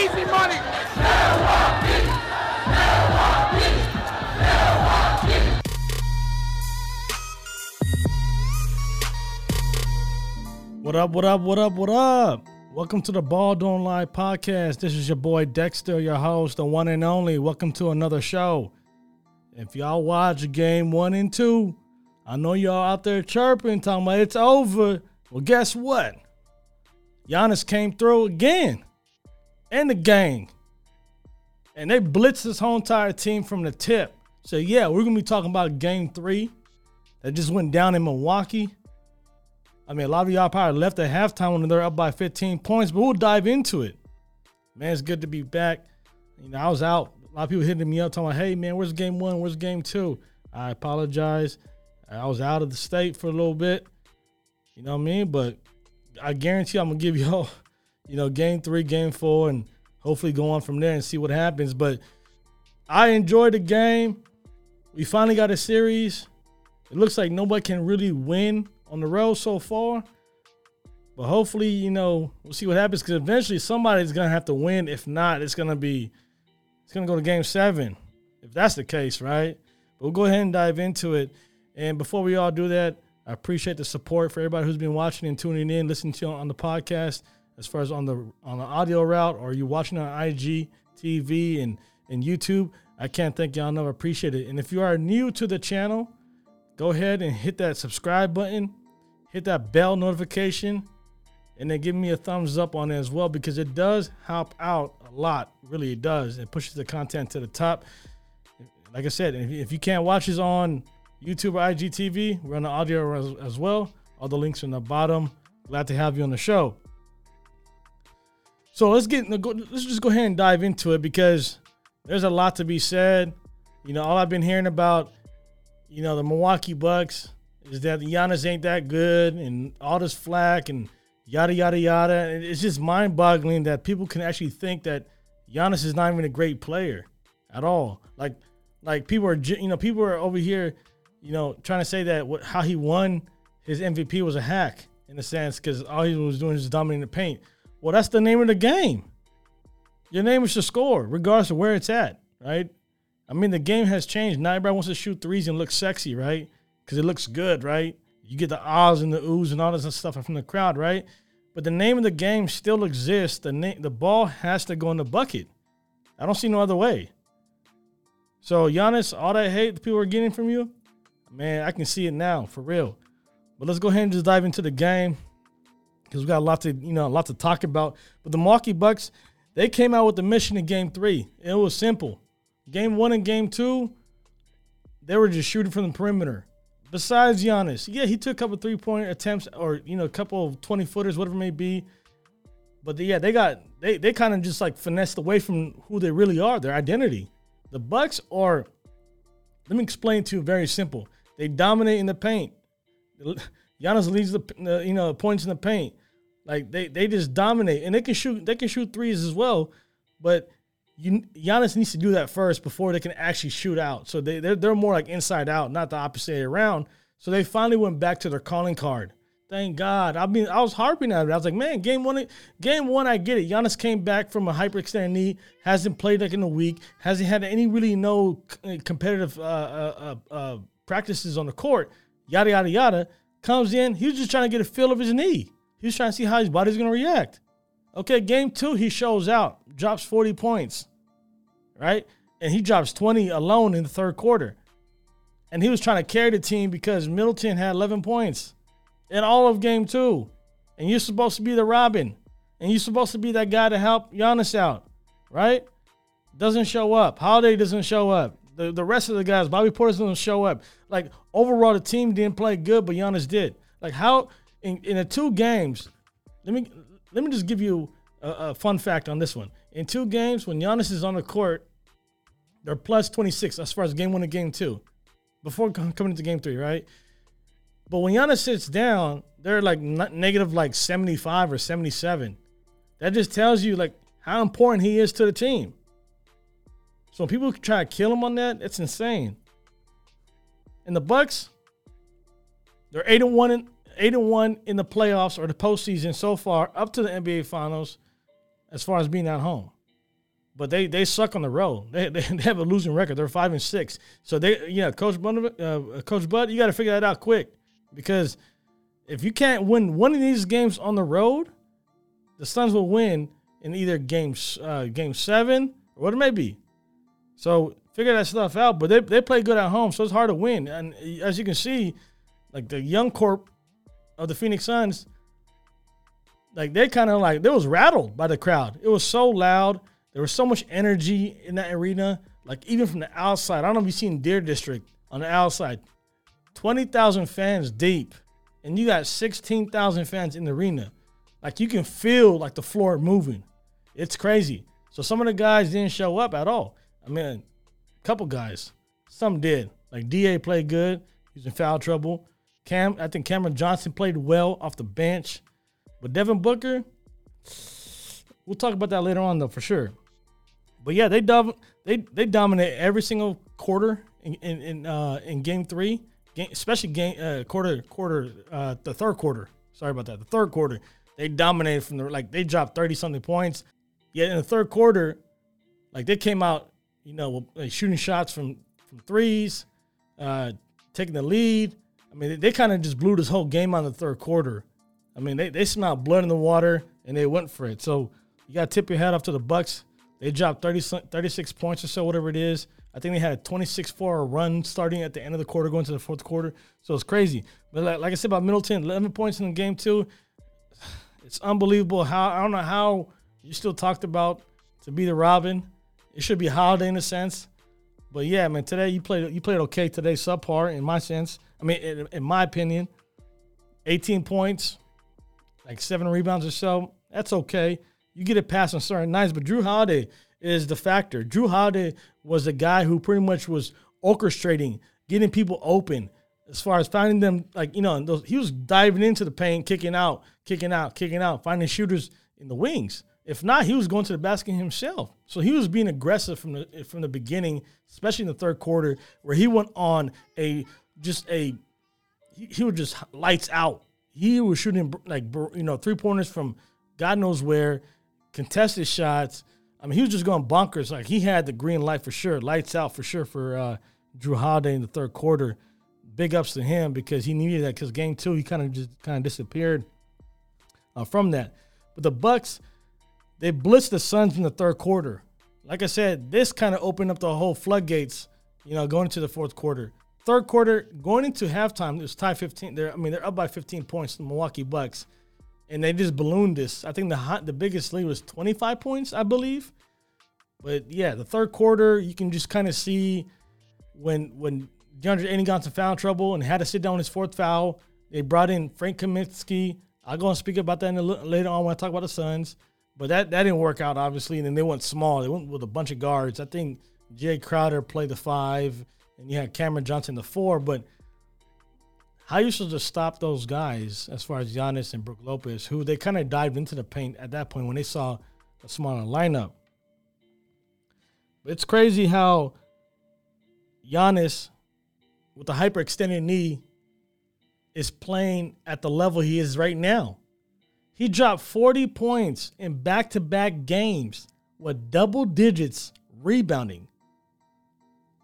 Easy money. What up, what up, what up, what up? Welcome to the Ball Don't Lie podcast. This is your boy Dexter, your host, the one and only. Welcome to another show. If y'all watch game one and two, I know y'all out there chirping, talking about it's over. Well, guess what? Giannis came through again in the gang. And they blitzed this whole entire team from the tip. So, yeah, we're going to be talking about game three that just went down in Milwaukee. I mean, a lot of y'all probably left at halftime when they're up by 15 points, but we'll dive into it. Man, it's good to be back. You know, I was out. A lot of people hitting me up talking, "Hey, man, where's game one? Where's game two? I apologize. I was out of the state for a little bit. You know what I mean? But I guarantee I'm gonna give y'all, you know, game three, game four, and hopefully go on from there and see what happens. But I enjoyed the game. We finally got a series. It looks like nobody can really win on the road so far. But hopefully, you know, we'll see what happens because eventually somebody's gonna have to win. If not, it's gonna be it's gonna go to game seven. If that's the case, right? But we'll go ahead and dive into it. And before we all do that, I appreciate the support for everybody who's been watching and tuning in, listening to on the podcast, as far as on the on the audio route, or you watching on IG, TV, and and YouTube. I can't thank y'all enough. Appreciate it. And if you are new to the channel, go ahead and hit that subscribe button, hit that bell notification, and then give me a thumbs up on it as well because it does help out a lot. Really, it does. It pushes the content to the top. Like I said, if you can't watch us on YouTube or IGTV, we're on the audio as, as well. All the links are in the bottom. Glad to have you on the show. So let's get let's just go ahead and dive into it because there's a lot to be said. You know, all I've been hearing about, you know, the Milwaukee Bucks is that Giannis ain't that good and all this flack and yada yada yada. And it's just mind-boggling that people can actually think that Giannis is not even a great player at all. Like, like people are, you know, people are over here, you know, trying to say that what, how he won his MVP was a hack in a sense because all he was doing is dominating the paint. Well, that's the name of the game. Your name is to score, regardless of where it's at, right? I mean, the game has changed. Now everybody wants to shoot threes and look sexy, right? Because it looks good, right? You get the ahs and the oohs and all this stuff from the crowd, right? But the name of the game still exists. The the ball has to go in the bucket. I don't see no other way. So Giannis, all that hate the people are getting from you, man, I can see it now for real. But let's go ahead and just dive into the game because we got a lot to you know a lot to talk about. But the Milwaukee Bucks, they came out with the mission in Game Three. It was simple. Game One and Game Two, they were just shooting from the perimeter. Besides Giannis, yeah, he took a couple three point attempts or you know a couple of twenty footers, whatever it may be. But the, yeah, they got they they kind of just like finessed away from who they really are, their identity. The Bucks are. Let me explain to you. Very simple. They dominate in the paint. Giannis leads the the, you know points in the paint. Like they they just dominate and they can shoot they can shoot threes as well, but you Giannis needs to do that first before they can actually shoot out. So they they're, they're more like inside out, not the opposite around. So they finally went back to their calling card. Thank God. I mean, I was harping at it. I was like, man, game one, game one, I get it. Giannis came back from a hyperextended knee, hasn't played like in a week, hasn't had any really no competitive uh, uh, uh, practices on the court. Yada yada yada. Comes in, he was just trying to get a feel of his knee. He was trying to see how his body's gonna react. Okay, game two, he shows out, drops 40 points, right? And he drops 20 alone in the third quarter. And he was trying to carry the team because Middleton had 11 points in all of game two. And you're supposed to be the Robin. And you're supposed to be that guy to help Giannis out, right? Doesn't show up. Holiday doesn't show up. The, the rest of the guys, Bobby Portis doesn't show up. Like overall, the team didn't play good, but Giannis did. Like how in, in the two games, let me let me just give you a, a fun fact on this one. In two games, when Giannis is on the court, they're plus 26 as far as game one and game two, before coming into game three, right? But when Giannis sits down, they're like negative like 75 or 77. That just tells you like how important he is to the team. So people try to kill him on that, it's insane. And the Bucks, they're eight and one eight and one in the playoffs or the postseason so far, up to the NBA Finals, as far as being at home. But they they suck on the road. They, they, they have a losing record. They're five and six. So they yeah, Coach Bud, uh, Coach Bud, you got to figure that out quick because if you can't win one of these games on the road, the Suns will win in either game uh, game seven or what it may be. So figure that stuff out. But they, they play good at home, so it's hard to win. And as you can see, like the young corp of the Phoenix Suns, like they kind of like they was rattled by the crowd. It was so loud. There was so much energy in that arena. Like even from the outside, I don't know if you've seen Deer District on the outside, twenty thousand fans deep, and you got sixteen thousand fans in the arena. Like you can feel like the floor moving. It's crazy. So some of the guys didn't show up at all. I mean, a couple guys. Some did. Like Da played good. He's in foul trouble. Cam, I think Cameron Johnson played well off the bench. But Devin Booker, we'll talk about that later on though for sure. But yeah, they dom- they they dominate every single quarter in in in, uh, in game three, game, especially game uh, quarter quarter uh, the third quarter. Sorry about that. The third quarter, they dominated from the like they dropped thirty something points. Yet in the third quarter, like they came out, you know, shooting shots from from threes, uh, taking the lead. I mean, they, they kind of just blew this whole game on the third quarter. I mean, they, they smelled blood in the water and they went for it. So you got to tip your hat off to the Bucks. They dropped 30, 36 points or so, whatever it is. I think they had a 26-4 run starting at the end of the quarter, going to the fourth quarter. So it's crazy. But like, like I said about Middleton, 11 points in the game too. It's unbelievable how I don't know how you still talked about to be the Robin. It should be Holiday in a sense. But yeah, man, today you played you played okay today, subpar in my sense. I mean, in, in my opinion, 18 points, like seven rebounds or so. That's okay. You get it past on certain nights, but Jrue Holiday is the factor. Jrue Holiday was the guy who pretty much was orchestrating, getting people open as far as finding them. Like you know, those, he was diving into the paint, kicking out, kicking out, kicking out, finding shooters in the wings. If not, he was going to the basket himself. So he was being aggressive from the from the beginning, especially in the third quarter, where he went on a just a he, he was just lights out. He was shooting like you know three pointers from God knows where, contested shots. I mean, he was just going bonkers. Like he had the green light for sure, lights out for sure for uh, Jrue Holiday in the third quarter. Big ups to him because he needed that. Because game two, he kind of just kind of disappeared uh, from that. But the Bucks they blitzed the Suns in the third quarter. Like I said, this kind of opened up the whole floodgates, you know, going into the fourth quarter. Third quarter, going into halftime, it was tie 15. They're, I mean, they're up by 15 points, the Milwaukee Bucks. And they just ballooned this. I think the hot, the biggest lead was 25 points, I believe. But yeah, the third quarter, you can just kind of see when when DeAndre Ayton got into foul trouble and had to sit down his fourth foul. They brought in Frank Kaminsky. I'll go and speak about that later on when I talk about the Suns. But that, that didn't work out, obviously. And then they went small. They went with a bunch of guards. I think Jae Crowder played the five, and you had Cameron Johnson the four. But how you supposed to stop those guys as far as Giannis and Brook Lopez, who they kind of dived into the paint at that point when they saw a smaller lineup. But it's crazy how Giannis, with the hyperextended knee, is playing at the level he is right now. He dropped 40 points in back to back games with double digits rebounding.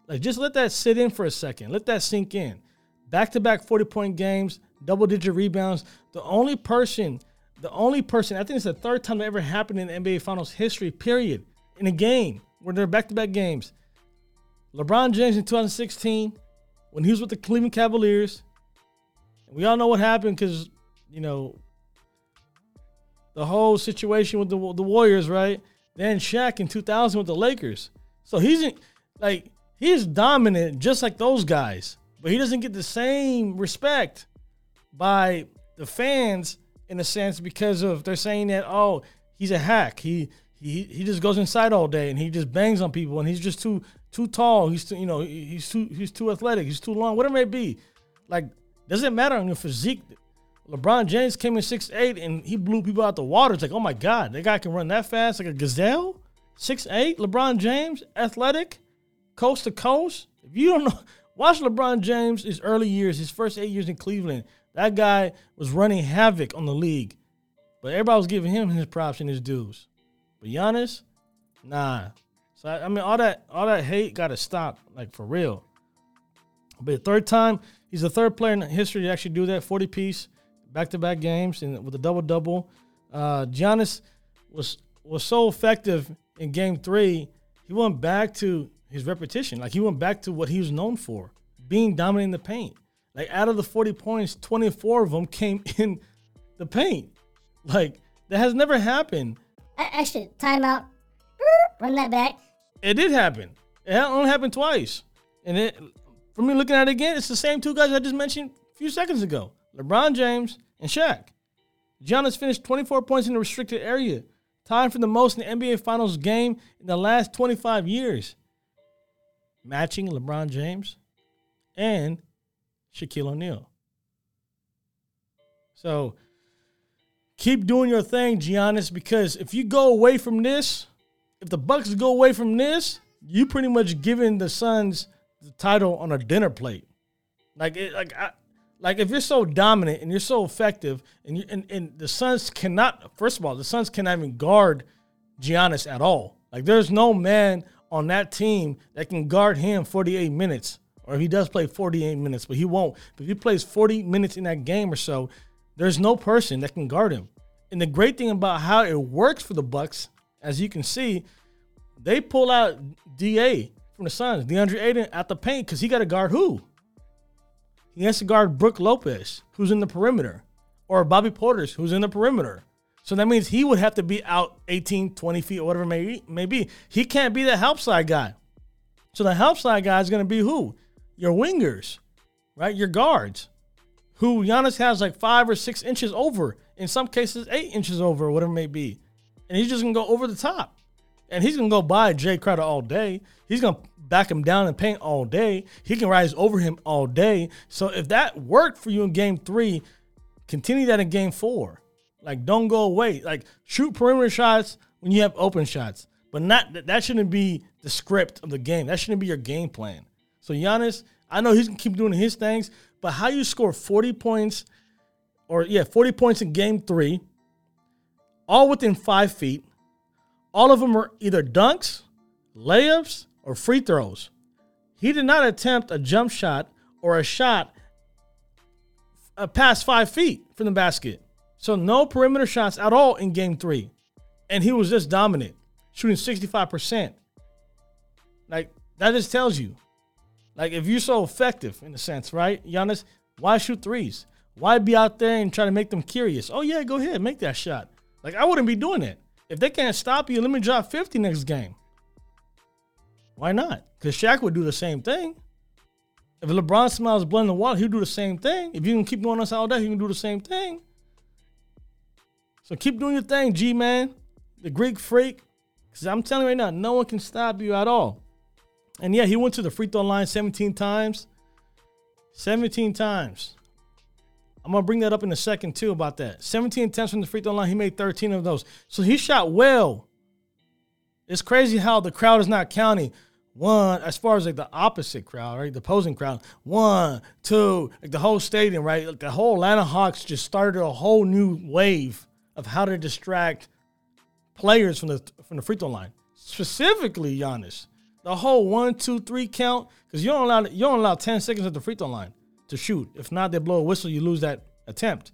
Like, just let that sit in for a second. Let that sink in. Back to back 40 point games, double digit rebounds. The only person, the only person, I think it's the third time that ever happened in NBA Finals history, period, in a game where they're back to back games. LeBron James in 2016, when he was with the Cleveland Cavaliers, we all know what happened because, you know, the whole situation with the the Warriors, right? Then Shaq in 2000 with the Lakers. So he's in, like he's dominant just like those guys, but he doesn't get the same respect by the fans in a sense because of they're saying that oh he's a hack. He he he just goes inside all day and he just bangs on people and he's just too too tall. He's too, you know he's too he's too athletic. He's too long. Whatever it may be, like doesn't matter on your physique. LeBron James came in six eight and he blew people out the water. It's like oh my god, that guy can run that fast like a gazelle. Six eight, LeBron James, athletic, coast to coast. If you don't know, watch LeBron James his early years, his first eight years in Cleveland. That guy was running havoc on the league, but everybody was giving him his props and his dues. But Giannis, nah. So I, I mean, all that all that hate got to stop, like for real. But third time, he's the third player in history to actually do that, forty piece, back to back games, and with a double double. Uh, Giannis was was so effective in Game Three. He went back to his repetition, like he went back to what he was known for, being dominant in the paint. Like out of the 40 points, 24 of them came in the paint. Like that has never happened. Actually, timeout. Run that back. It did happen. It only happened twice. And it, for me looking at it again, it's the same two guys I just mentioned a few seconds ago LeBron James and Shaq. Giannis finished 24 points in the restricted area, tied for the most in the NBA Finals game in the last 25 years, matching LeBron James and Shaquille O'Neal. So keep doing your thing, Giannis, because if you go away from this, if the Bucks go away from this, you pretty much giving the Suns the title on a dinner plate. Like it, like I, like if you're so dominant and you're so effective, and you and, and the Suns cannot. First of all, the Suns cannot even guard Giannis at all. Like there's no man on that team that can guard him 48 minutes or if he does play 48 minutes, but he won't. If he plays 40 minutes in that game or so, there's no person that can guard him. And the great thing about how it works for the Bucks, as you can see, they pull out Da from the Suns, DeAndre Ayton at the paint because he got to guard who? He has to guard Brook Lopez, who's in the perimeter, or Bobby Portis, who's in the perimeter. So that means he would have to be out 18, 20 feet, or whatever it may, may be. He can't be the help side guy. So the help side guy is going to be who? your wingers, right? Your guards, who Giannis has like five or six inches over, in some cases eight inches over, whatever it may be. And he's just gonna go over the top. And he's gonna go by Jae Crowder all day. He's gonna back him down and paint all day. He can rise over him all day. So if that worked for you in game three, continue that in game four. Like don't go away. Like shoot perimeter shots when you have open shots. But not that shouldn't be the script of the game. That shouldn't be your game plan. So Giannis, I know he's gonna keep doing his things, but how you score 40 points, or yeah, 40 points in game three, all within five feet. All of them are either dunks, layups, or free throws. He did not attempt a jump shot or a shot uh, past five feet from the basket. So no perimeter shots at all in game three. And he was just dominant, shooting 65%. Like that just tells you like if you're so effective in a sense, right, Giannis, why shoot threes? Why be out there and try to make them curious? Oh yeah, go ahead, make that shot. Like I wouldn't be doing it. If they can't stop you, let me drop 50 next game. Why not? Because Shaq would do the same thing. If LeBron smiles blowing the water, he'll do the same thing. If you can keep doing this all day, he can do the same thing. So keep doing your thing, G man, the Greek freak. Because I'm telling you right now, no one can stop you at all. And yeah, he went to the free throw line 17 times. 17 times. I'm gonna bring that up in a second too about that. 17 attempts from the free throw line. He made 13 of those. So he shot well. It's crazy how the crowd is not counting. One, as far as like the opposite crowd, right? The opposing crowd. One, two, like the whole stadium, right? Like the whole Atlanta Hawks just started a whole new wave of how to distract players from the from the free throw line. Specifically, Giannis the whole one, two, three count, because you don't allow you don't allow 10 seconds at the free throw line to shoot. If not, they blow a whistle, you lose that attempt.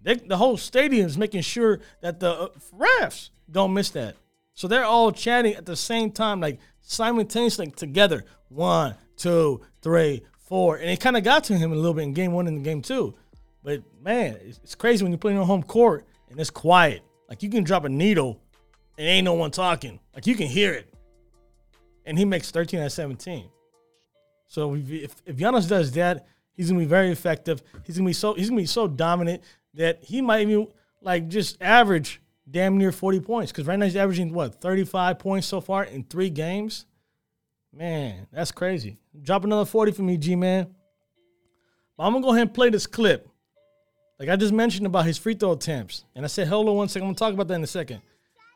They, the whole stadium is making sure that the uh, refs don't miss that. So they're all chatting at the same time, like simultaneously like, together. One, two, three, four. And it kind of got to him a little bit in game one and game two. But man, it's, it's crazy when you play on home court and it's quiet. Like you can drop a needle and ain't no one talking. Like you can hear it and he makes 13 out of 17. So if, if Giannis does that, he's gonna be very effective. He's gonna be so he's gonna be so dominant that he might even like just average damn near 40 points because right now he's averaging what 35 points so far in three games. Man, that's crazy. Drop another 40 for me, G man. But I'm gonna go ahead and play this clip. Like I just mentioned about his free throw attempts. And I said, hold on one second. I'm gonna talk about that in a second.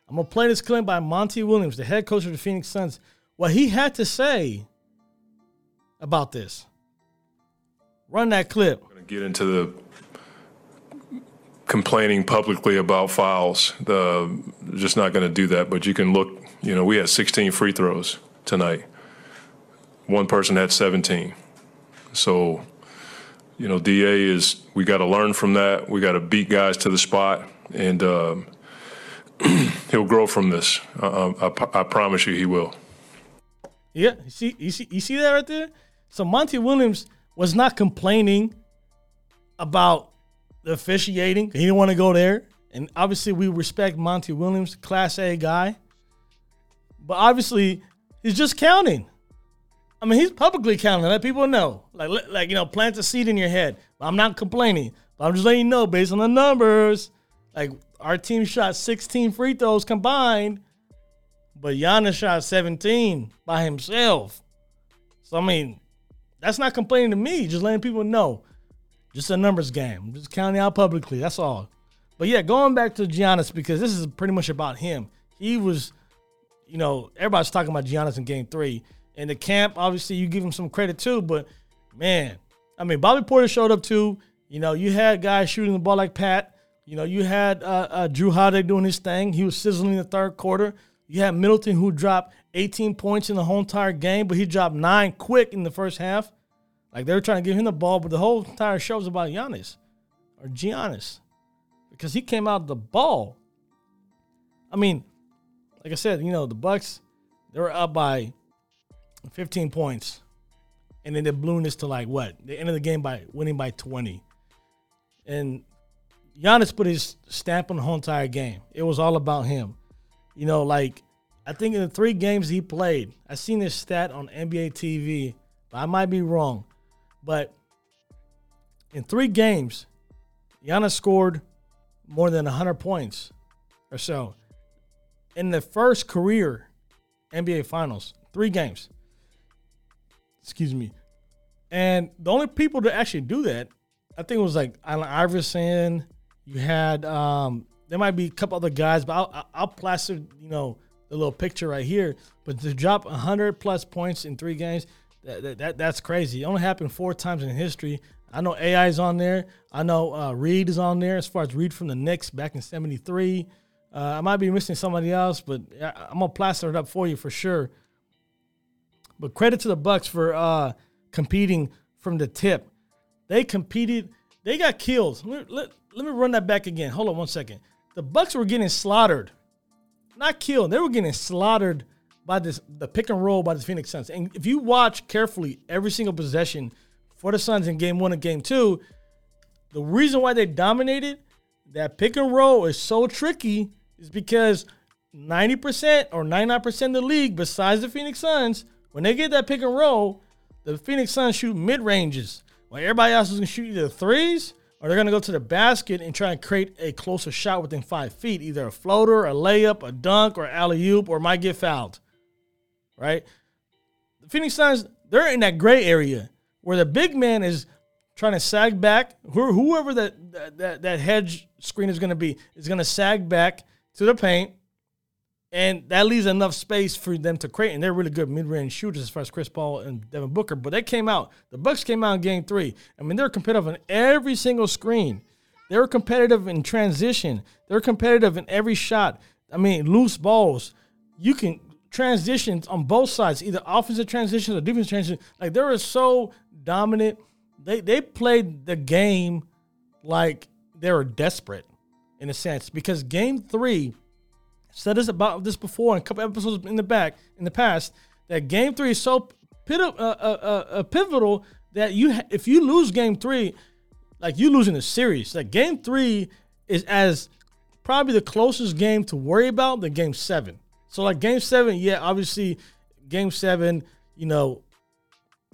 I'm gonna play this clip by Monty Williams, the head coach of the Phoenix Suns, what he had to say about this. Run that clip. Get into the complaining publicly about fouls. Just not going to do that. But you can look. You know, we had 16 free throws tonight. One person had 17. So, you know, Da is we got to learn from that. We got to beat guys to the spot, and um, he'll grow from this. Uh, I, I promise you, he will. Yeah, you see, you see, you see that right there. So Monty Williams was not complaining about the officiating. He didn't want to go there. And obviously, we respect Monty Williams, Class A guy. But obviously, he's just counting. I mean, he's publicly counting. Let people know, like, like you know, plant a seed in your head. I'm not complaining, but I'm just letting you know, based on the numbers, like our team shot 16 free throws combined, but Giannis shot 17 by himself. So I mean, that's not complaining to me. Just letting people know. Just a numbers game. Just counting out publicly. That's all. But yeah, going back to Giannis because this is pretty much about him. He was, you know, everybody's talking about Giannis in Game Three. and the camp, obviously, you give him some credit too. But man, I mean, Bobby Portis showed up too. You know, you had guys shooting the ball like Pat. You know, you had uh, uh, Jrue Holiday doing his thing. He was sizzling in the third quarter. You had Middleton who dropped 18 points in the whole entire game, but he dropped nine quick in the first half. Like they were trying to give him the ball, but the whole entire show was about Giannis or Giannis because he came out of the ball. I mean, like I said, you know, the Bucks they were up by 15 points, and then they blew this to like what? They ended the game by winning by 20, and Giannis put his stamp on the whole entire game. It was all about him. You know, like I think in the three games he played, I seen this stat on NBA TV, but I might be wrong. But in three games, Giannis scored more than 100 points or so. In the first career NBA Finals, three games. Excuse me. And the only people to actually do that, I think it was like Allen Iverson. You had, um, there might be a couple other guys, but I'll, I'll plaster, you know, the little picture right here. But to drop 100 plus points in three games, that, that, that's crazy. It only happened four times in history. I know AI is on there. I know uh, Reed is on there as far as Reed from the Knicks back in '73. Uh, I might be missing somebody else, but I'm gonna plaster it up for you for sure. But credit to the Bucks for uh, competing from the tip. They competed. They got killed. Let, let, let me run that back again. Hold on one second. The Bucks were getting slaughtered, not killed. They were getting slaughtered by this the pick and roll by the Phoenix Suns. And if you watch carefully every single possession for the Suns in game one and game two, the reason why they dominated that pick and roll is so tricky is because 90% or 99% of the league, besides the Phoenix Suns, when they get that pick and roll, the Phoenix Suns shoot mid ranges. While everybody else is gonna shoot either threes or they're gonna go to the basket and try and create a closer shot within five feet, either a floater, a layup, a dunk, or alley oop, or might get fouled right? The Phoenix Suns, they're in that gray area where the big man is trying to sag back. Whoever that that, that hedge screen is going to be is going to sag back to the paint, and that leaves enough space for them to create. And they're really good mid-range shooters as far as Chris Paul and Devin Booker. But they came out. The Bucks came out in Game Three. I mean, they're competitive on every single screen. They were competitive in transition. They're competitive in every shot. I mean, loose balls. You can transitions on both sides, either offensive transitions or defensive transitions. Like they were so dominant. They they played the game like they were desperate in a sense because game three said us about this before in a couple episodes in the back in the past that game three is so pit- uh, uh, uh, pivotal that you ha- if you lose game three like you losing the series like game three is as probably the closest game to worry about than game seven so like game seven, yeah, obviously game seven, you know,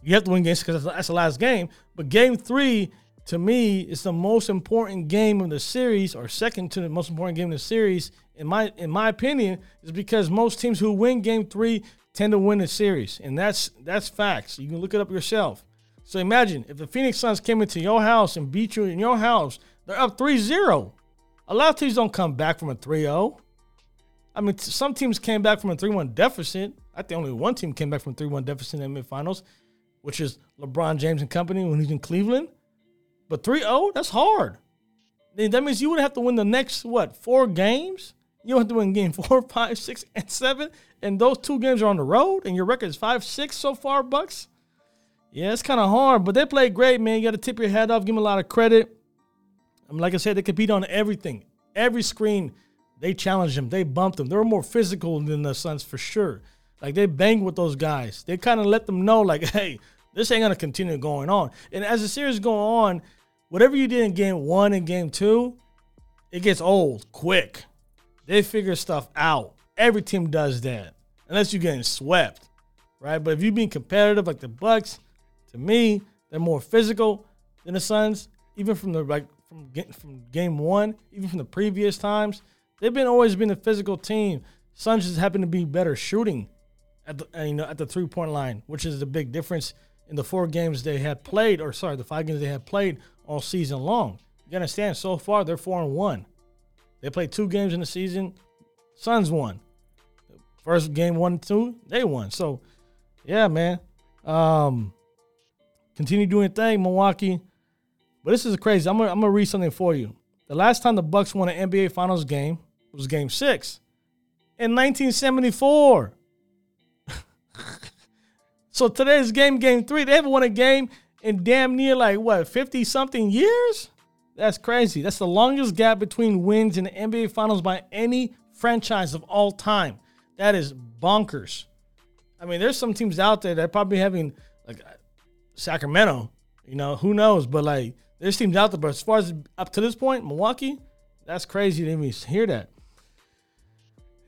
you have to win games because that's the last game. But game three to me, is the most important game of the series, or second to the most important game of the series, in my in my opinion, is because most teams who win game three tend to win the series. And that's that's facts. You can look it up yourself. So imagine if the Phoenix Suns came into your house and beat you in your house, they're up 3-0. A lot of teams don't come back from a 3-0. I mean, some teams came back from a 3-1 deficit. I think only one team came back from a 3-1 deficit in the midfinals, which is LeBron James and company when he's in Cleveland. But 3-0, that's hard. That means you would have to win the next, what, four games? You have to win game four, five, six, and seven. And those two games are on the road, and your record is five, six so far, Bucks. Yeah, it's kind of hard, but they played great, man. You got to tip your hat off, give them a lot of credit. I mean, like I said, they compete on everything. Every screen, they challenged them. They bumped them. They were more physical than the Suns for sure. Like they banged with those guys. They kind of let them know, like, hey, this ain't gonna continue going on. And as the series go on, whatever you did in game one and game two, it gets old quick. They figure stuff out. Every team does that, unless you're getting swept, right? But if you're being competitive like the Bucks, to me, they're more physical than the Suns. Even from the like from from game one, even from the previous times, they've been always been a physical team. Suns just happen to be better shooting at the you know at the three point line, which is the big difference in the four games they had played, or sorry, the five games they had played all season long. You understand? So far, they're four and one. They played two games in the season. Suns won. First game one two, they won. So, yeah, man. Um, continue doing thing, Milwaukee. But this is crazy. I'm gonna, I'm gonna read something for you. The last time the Bucks won an NBA Finals game was Game Six in 1974. so today's game, Game Three. They haven't won a game in damn near like what 50 something years. That's crazy. That's the longest gap between wins in the NBA Finals by any franchise of all time. That is bonkers. I mean, there's some teams out there that probably having like Sacramento, you know, who knows? But like, there's teams out there. But as far as up to this point, Milwaukee, that's crazy to even hear that.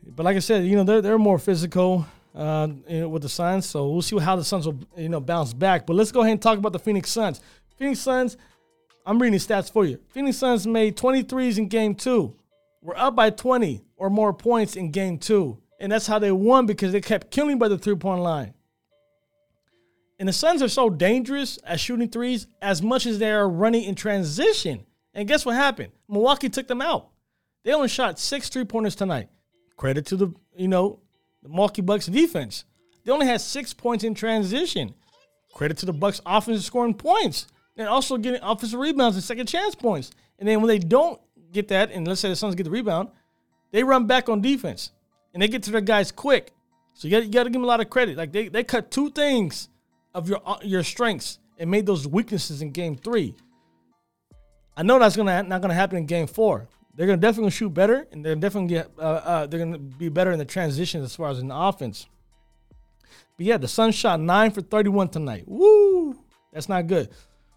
But like I said, you know, they're they're more physical uh, you know, with the Suns. So we'll see how the Suns will you know bounce back. But let's go ahead and talk about the Phoenix Suns. Phoenix Suns I'm reading stats for you. Phoenix Suns made 23s in game two. We're up by 20 or more points in game two. And that's how they won because they kept killing by the three point line. And the Suns are so dangerous at shooting threes as much as they are running in transition. And guess what happened? Milwaukee took them out. They only shot six three pointers tonight. Credit to the, you know, the Milwaukee Bucks defense. They only had six points in transition. Credit to the Bucks offense scoring points and also getting offensive rebounds and second chance points. And then when they don't get that, and let's say the Suns get the rebound, they run back on defense and they get to their guys quick. So you got, to give them a lot of credit. Like they, they cut two things of your uh, your strengths and made those weaknesses in game three. I know that's gonna not gonna happen in game four. They're gonna definitely shoot better, and they're definitely get uh, uh, they're gonna be better in the transitions as far as in the offense. But yeah, the Suns shot nine for thirty-one tonight. Woo, that's not good.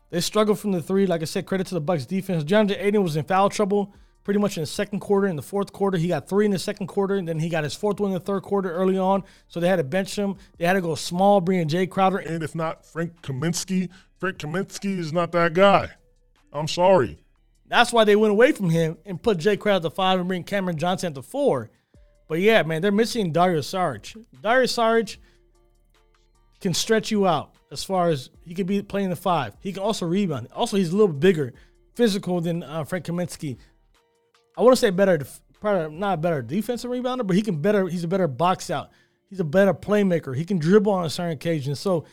They struggled from the three. Like I said, credit to the Bucks defense. DeAndre Ayton was in foul trouble pretty much in the second quarter. In the fourth quarter, he got three in the second quarter, and then he got his fourth one in the third quarter early on. So they had to bench him. They had to go small, bringing Jae Crowder. And if not Frank Kaminsky, Frank Kaminsky is not that guy. I'm sorry. That's why they went away from him and put Jae Crowder at the five and bring Cameron Johnson at the four. But yeah, man, they're missing Dario Saric. Dario Saric can stretch you out as far as he could be playing the five. He can also rebound. Also, he's a little bigger, physical than uh, Frank Kaminsky. I want to say better, probably not a better defensive rebounder, but he can better. He's a better box out. He's a better playmaker. He can dribble on a certain occasion. So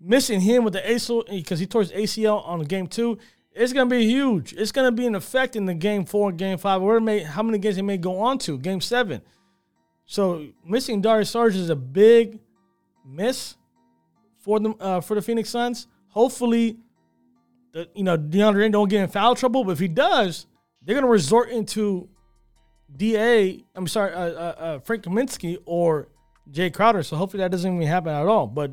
missing him with the ACL because he tore his ACL on game two, it's gonna be huge. It's gonna be an effect in the game four game five. Where may how many games they may go on to game seven. So missing Darius Saric is a big miss for the uh, for the Phoenix Suns. Hopefully, the, you know DeAndre don't get in foul trouble. But if he does, they're gonna resort into Da. I'm sorry, uh, uh, uh, Frank Kaminsky or Jae Crowder. So hopefully that doesn't even happen at all. But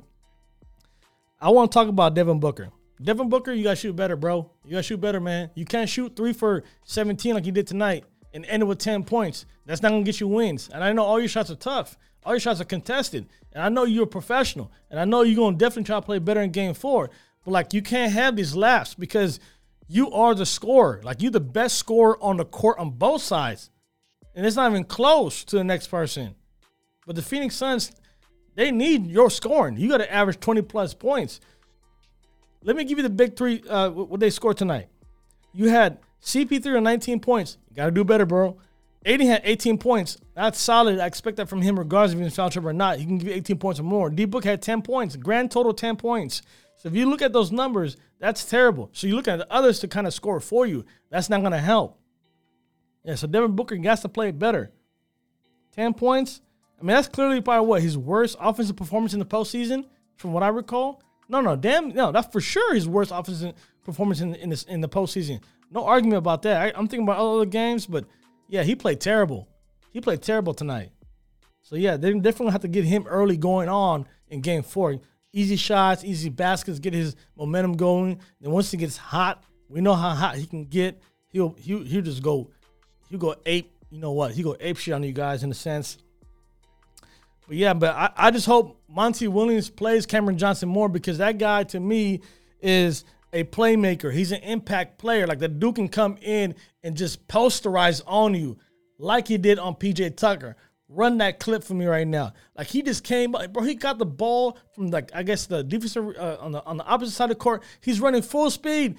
I want to talk about Devin Booker. Devin Booker, you gotta shoot better, bro. You gotta shoot better, man. You can't shoot three for 17 like you did tonight and end it with 10 points. That's not gonna get you wins. And I know all your shots are tough. All your shots are contested. And I know you're a professional. And I know you're going to definitely try to play better in game four. But like, you can't have these laps because you are the scorer. Like you're the best scorer on the court on both sides. And it's not even close to the next person. But the Phoenix Suns, they need your scoring. You got to average 20 plus points. Let me give you the big three, uh, what they scored tonight. You had CP3 on 19 points. You got to do better, bro. Ayton had 18 points. That's solid. I expect that from him, regardless if he's in foul trouble or not. He can give you 18 points or more. D Book had 10 points. Grand total 10 points. So if you look at those numbers, that's terrible. So you look at the others to kind of score for you. That's not going to help. Yeah, so Devin Booker has to play better. 10 points. I mean, that's clearly probably what his worst offensive performance in the postseason, from what I recall. No, no, damn, no, that's for sure his worst offensive performance in in, this, in the postseason. No argument about that. I, I'm thinking about other games, but yeah, he played terrible. He played terrible tonight. So yeah, they definitely have to get him early going on in game four. Easy shots, easy baskets, get his momentum going. Then once he gets hot, we know how hot he can get. He'll he'll, he'll just go he'll go ape. You know what? He'll go ape shit on you guys in a sense. But yeah, but I, I just hope Monty Williams plays Cameron Johnson more because that guy to me is a playmaker. He's an impact player. Like the dude can come in and just posterize on you like he did on PJ Tucker. Run that clip for me right now. Like he just came, bro. He got the ball from like I guess the defensive uh, on the on the opposite side of the court. He's running full speed,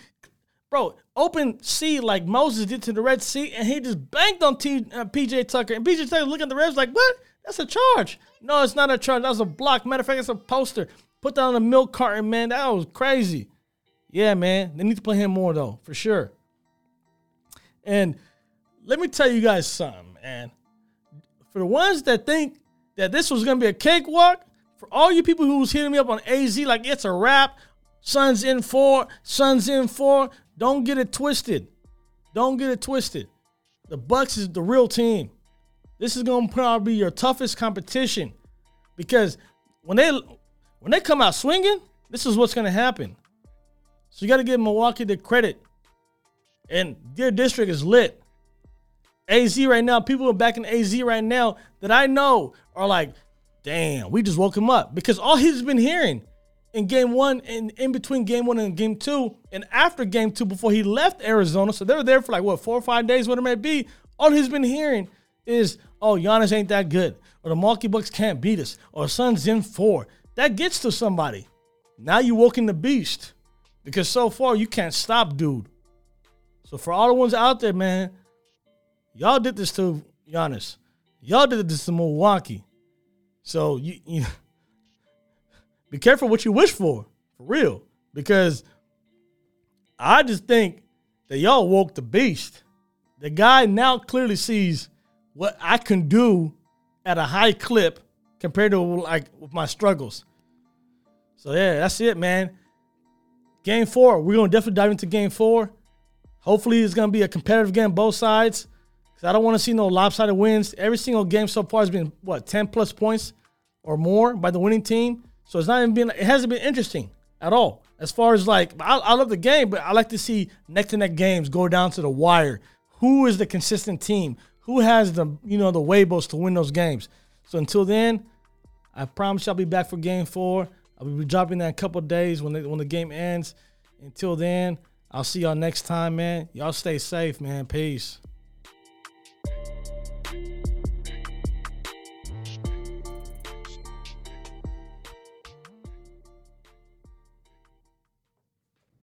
bro. Open sea like Moses did to the Red Sea, and he just banked on T, uh, PJ Tucker. And PJ Tucker looking at the refs like, what? That's a charge. No, it's not a charge. That was a block. Matter of fact, it's a poster. Put that on the milk carton, man. That was crazy. Yeah, man. They need to play him more though, for sure. And let me tell you guys something, man. For the ones that think that this was gonna be a cakewalk, for all you people who was hitting me up on AZ like it's a wrap, Suns in four, Suns in four, don't get it twisted. Don't get it twisted. The Bucks is the real team. This is gonna probably be your toughest competition because when they when they come out swinging, this is what's gonna happen. So you got to give Milwaukee the credit. And Deer District is lit. AZ right now, people are back in AZ right now that I know are like, damn, we just woke him up. Because all he's been hearing in game one and in between game one and game two, and after game two, before he left Arizona, so they were there for like what, four or five days, whatever it may be, all he's been hearing is, oh, Giannis ain't that good, or the Milwaukee Bucks can't beat us, or Suns in four. That gets to somebody. Now you woken the beast. Because so far you can't stop dude. So for all the ones out there, man, y'all did this to Giannis. Y'all did this to Milwaukee. So you, you be careful what you wish for, for real. Because I just think that y'all woke the beast. The guy now clearly sees what I can do at a high clip compared to like with my struggles. So yeah, that's it, man. Game four, we're gonna definitely dive into game four. Hopefully, it's gonna be a competitive game, both sides. Because I don't want to see no lopsided wins. Every single game so far has been what 10 plus points or more by the winning team. So it's not even been. It hasn't been interesting at all. As far as like, I, I love the game, but I like to see neck to neck games go down to the wire. Who is the consistent team? Who has the you know the Weibos to win those games? So until then, I promise I'll be back for game four. I'll be dropping that in a couple days when the, when the game ends. Until then, I'll see y'all next time, man. Y'all stay safe, man. Peace.